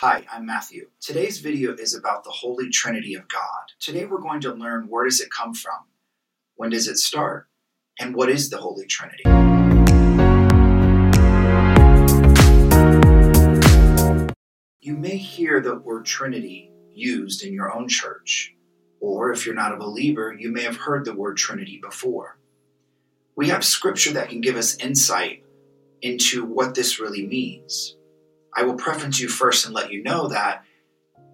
Hi, I'm Matthew. Today's video is about the Holy Trinity of God. Today we're going to learn where does it come from? When does it start? And what is the Holy Trinity? You may hear the word Trinity used in your own church, or if you're not a believer, you may have heard the word Trinity before. We have scripture that can give us insight into what this really means. I will preface you first and let you know that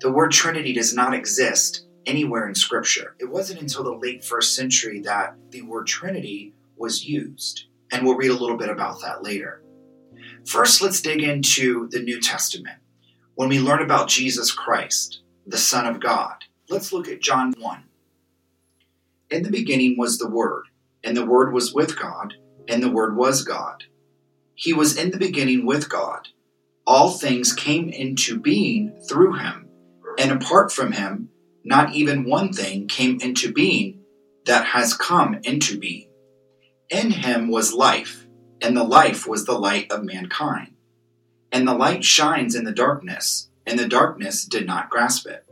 the word Trinity does not exist anywhere in Scripture. It wasn't until the late first century that the word Trinity was used, and we'll read a little bit about that later. First, let's dig into the New Testament. When we learn about Jesus Christ, the Son of God, let's look at John 1. In the beginning was the Word, and the Word was with God, and the Word was God. He was in the beginning with God all things came into being through him, and apart from him, not even one thing came into being that has come into being. In him was life, and the life was the light of mankind. And the light shines in the darkness, and the darkness did not grasp it.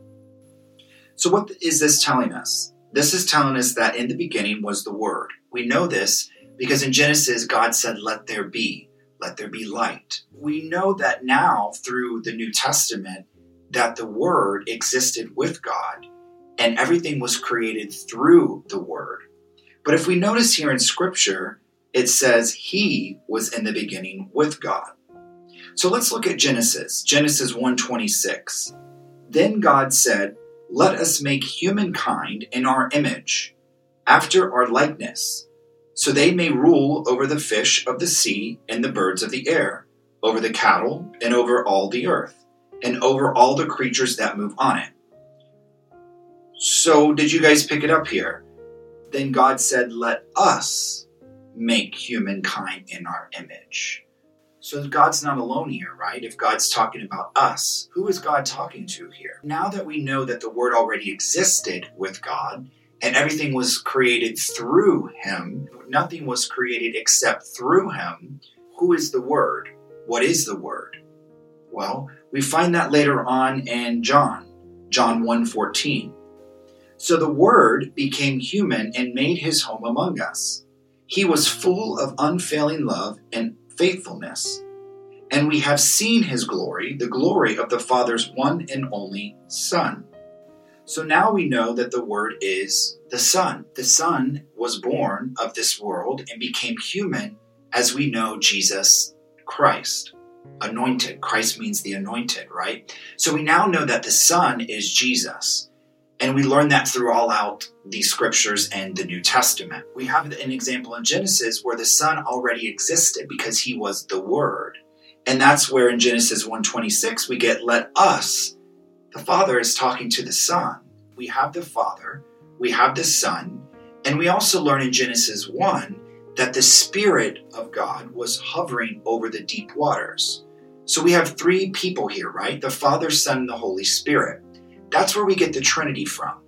So, what is this telling us? This is telling us that in the beginning was the Word. We know this because in Genesis, God said, Let there be let there be light. We know that now through the New Testament that the Word existed with God and everything was created through the Word. But if we notice here in Scripture, it says He was in the beginning with God. So let's look at Genesis, Genesis 1:26. Then God said, "Let us make humankind in our image, after our likeness." So they may rule over the fish of the sea and the birds of the air, over the cattle, and over all the earth, and over all the creatures that move on it. So, did you guys pick it up here? Then God said, Let us make humankind in our image. So God's not alone here, right? If God's talking about us, who is God talking to here? Now that we know that the Word already existed with God, and everything was created through him. Nothing was created except through him. Who is the Word? What is the Word? Well, we find that later on in John, John 1:14. So the Word became human and made his home among us. He was full of unfailing love and faithfulness. And we have seen his glory, the glory of the Father's one and only Son so now we know that the Word is the Son. The Son was born of this world and became human as we know Jesus Christ. Anointed. Christ means the anointed, right? So we now know that the Son is Jesus. And we learn that through all out the scriptures and the New Testament. We have an example in Genesis where the Son already existed because he was the Word. And that's where in Genesis 1:26 we get let us the Father is talking to the Son. We have the Father, we have the Son, and we also learn in Genesis 1 that the Spirit of God was hovering over the deep waters. So we have three people here, right? The Father, Son, and the Holy Spirit. That's where we get the Trinity from.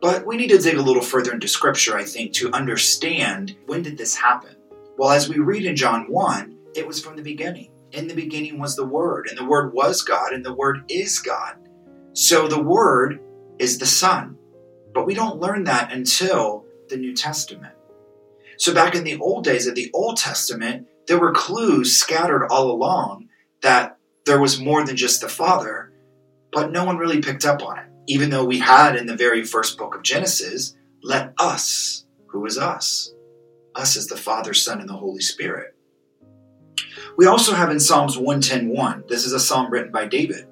But we need to dig a little further into Scripture, I think, to understand when did this happen? Well, as we read in John 1, it was from the beginning. In the beginning was the Word, and the Word was God, and the Word is God. So the Word is the Son. But we don't learn that until the New Testament. So back in the old days of the Old Testament, there were clues scattered all along that there was more than just the Father, but no one really picked up on it. Even though we had in the very first book of Genesis, let us, who is us? Us is the Father, Son, and the Holy Spirit. We also have in Psalms 110:1. This is a psalm written by David.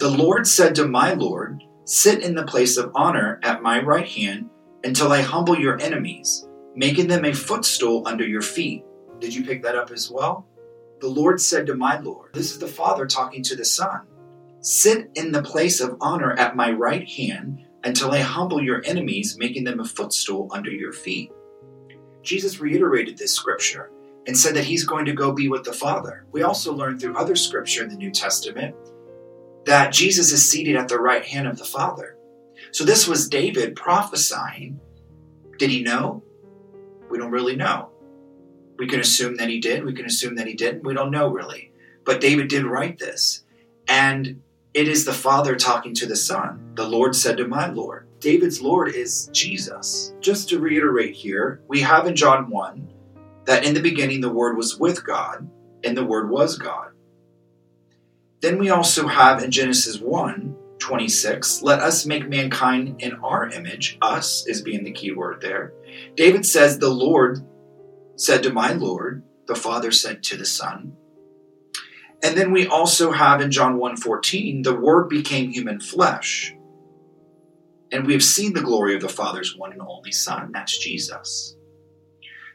The Lord said to my Lord, Sit in the place of honor at my right hand until I humble your enemies, making them a footstool under your feet. Did you pick that up as well? The Lord said to my Lord, This is the Father talking to the Son. Sit in the place of honor at my right hand until I humble your enemies, making them a footstool under your feet. Jesus reiterated this scripture and said that he's going to go be with the Father. We also learn through other scripture in the New Testament that Jesus is seated at the right hand of the Father. So this was David prophesying. Did he know? We don't really know. We can assume that he did. We can assume that he didn't. We don't know really. But David did write this. And it is the Father talking to the Son. The Lord said to my Lord. David's Lord is Jesus. Just to reiterate here, we have in John 1 that in the beginning the Word was with God, and the Word was God. Then we also have in Genesis 1 26, let us make mankind in our image. Us is being the key word there. David says, The Lord said to my Lord, the Father said to the Son. And then we also have in John 1:14, the word became human flesh. And we have seen the glory of the Father's one and only Son, that's Jesus.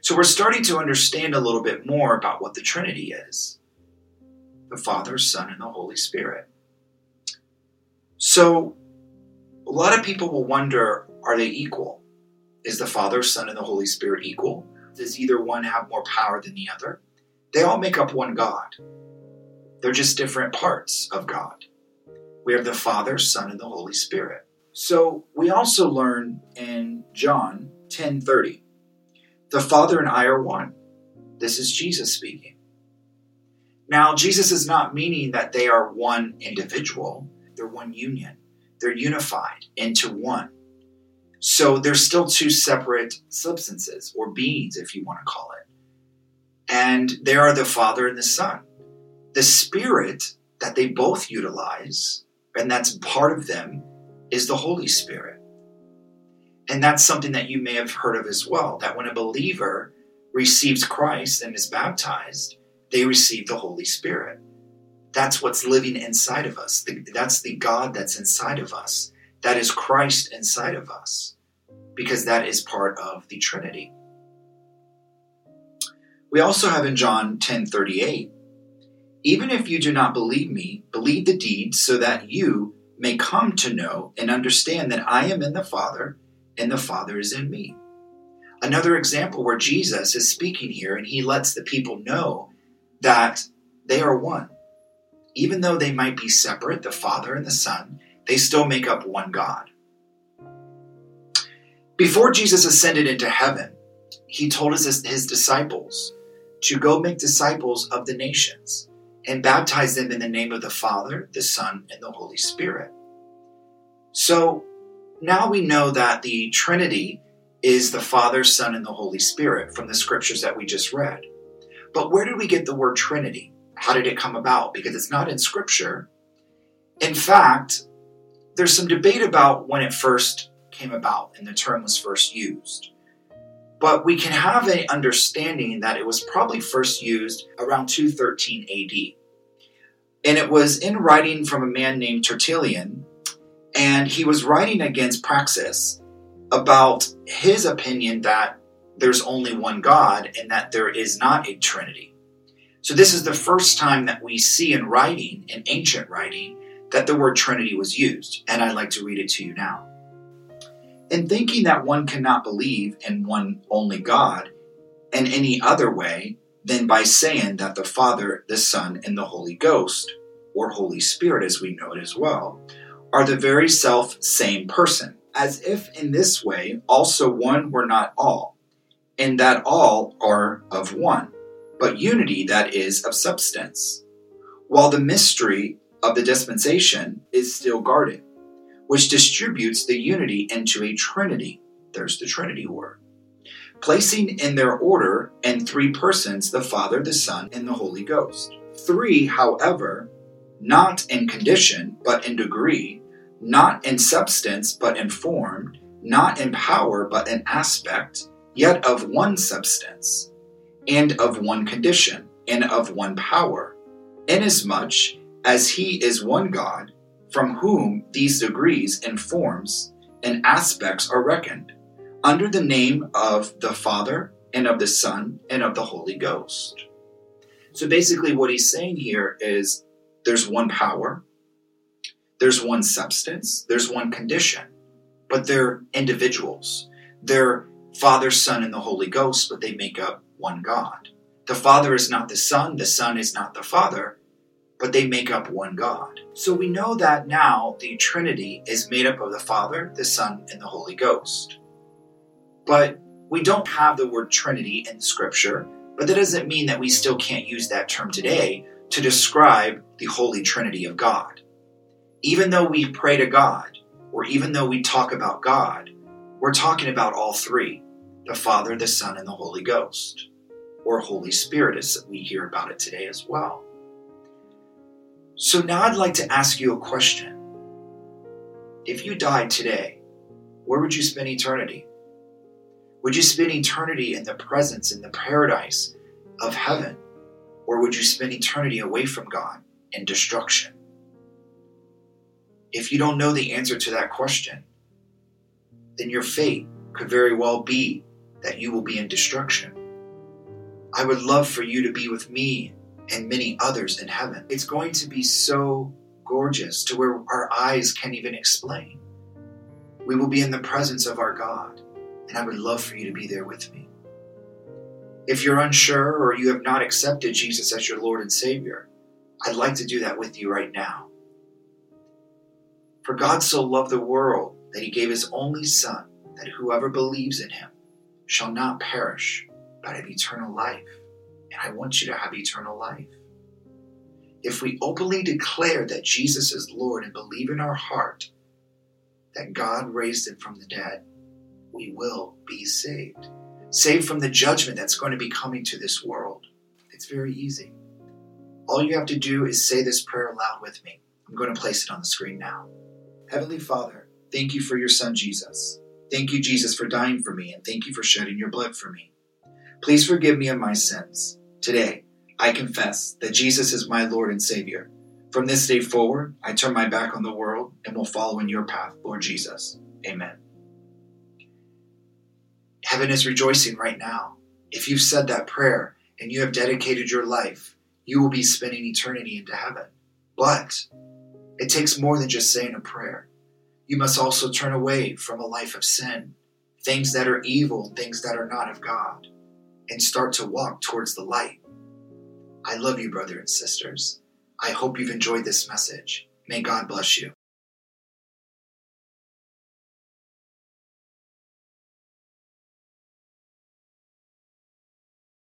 So we're starting to understand a little bit more about what the Trinity is the Father, Son, and the Holy Spirit. So a lot of people will wonder are they equal? Is the Father, Son, and the Holy Spirit equal? Does either one have more power than the other? They all make up one God. They're just different parts of God. We have the Father, Son, and the Holy Spirit. So we also learn in John 10:30, the Father and I are one. This is Jesus speaking. Now, Jesus is not meaning that they are one individual, they're one union. They're unified into one. So they're still two separate substances or beings, if you want to call it. And they are the Father and the Son. The Spirit that they both utilize, and that's part of them, is the Holy Spirit. And that's something that you may have heard of as well that when a believer receives Christ and is baptized, they receive the Holy Spirit. That's what's living inside of us. That's the God that's inside of us. That is Christ inside of us because that is part of the Trinity. We also have in John 10:38, even if you do not believe me, believe the deeds so that you may come to know and understand that I am in the Father and the Father is in me. Another example where Jesus is speaking here and he lets the people know that they are one. Even though they might be separate, the Father and the Son, they still make up one God. Before Jesus ascended into heaven, he told his, his disciples to go make disciples of the nations and baptize them in the name of the Father, the Son, and the Holy Spirit. So now we know that the Trinity is the Father, Son, and the Holy Spirit from the scriptures that we just read. But where did we get the word Trinity? How did it come about? Because it's not in scripture. In fact, there's some debate about when it first came about and the term was first used. But we can have an understanding that it was probably first used around 213 AD. And it was in writing from a man named Tertullian, and he was writing against Praxeas about his opinion that there's only one God and that there is not a Trinity. So, this is the first time that we see in writing, in ancient writing, that the word Trinity was used. And I'd like to read it to you now In thinking that one cannot believe in one only God in any other way than by saying that the Father, the Son, and the Holy Ghost, or Holy Spirit as we know it as well, are the very self same person, as if in this way also one were not all, and that all are of one, but unity that is of substance, while the mystery of the dispensation is still guarded which distributes the unity into a trinity. There's the Trinity word. Placing in their order in three persons the Father, the Son, and the Holy Ghost. Three, however, not in condition, but in degree, not in substance, but in form, not in power, but in aspect, yet of one substance, and of one condition, and of one power, inasmuch as he is one God from whom these degrees and forms and aspects are reckoned, under the name of the Father and of the Son and of the Holy Ghost. So basically, what he's saying here is there's one power, there's one substance, there's one condition, but they're individuals. They're Father, Son, and the Holy Ghost, but they make up one God. The Father is not the Son, the Son is not the Father, but they make up one God. So we know that now the Trinity is made up of the Father, the Son, and the Holy Ghost. But we don't have the word Trinity in Scripture, but that doesn't mean that we still can't use that term today to describe the Holy Trinity of God. Even though we pray to God, or even though we talk about God, we're talking about all three the Father, the Son, and the Holy Ghost, or Holy Spirit, as we hear about it today as well. So now I'd like to ask you a question. If you died today, where would you spend eternity? Would you spend eternity in the presence, in the paradise of heaven? Or would you spend eternity away from God in destruction? If you don't know the answer to that question, then your fate could very well be that you will be in destruction. I would love for you to be with me and many others in heaven. It's going to be so gorgeous to where our eyes can't even explain. We will be in the presence of our God, and I would love for you to be there with me. If you're unsure or you have not accepted Jesus as your Lord and Savior, I'd like to do that with you right now. For God so loved the world that he gave his only Son, that whoever believes in him shall not perish, but have eternal life. And I want you to have eternal life. If we openly declare that Jesus is Lord and believe in our heart that God raised him from the dead, we will be saved. Saved from the judgment that's going to be coming to this world. It's very easy. All you have to do is say this prayer aloud with me. I'm going to place it on the screen now. Heavenly Father, thank you for your Son Jesus. Thank you, Jesus, for dying for me, and thank you for shedding your blood for me. Please forgive me of my sins. Today, I confess that Jesus is my Lord and Savior. From this day forward, I turn my back on the world and will follow in your path, Lord Jesus. Amen. Heaven is rejoicing right now. If you've said that prayer and you have dedicated your life, you will be spending eternity into heaven. But it takes more than just saying a prayer. You must also turn away from a life of sin, things that are evil, things that are not of God, and start to walk towards the light. I love you, brother and sisters. I hope you've enjoyed this message. May God bless you.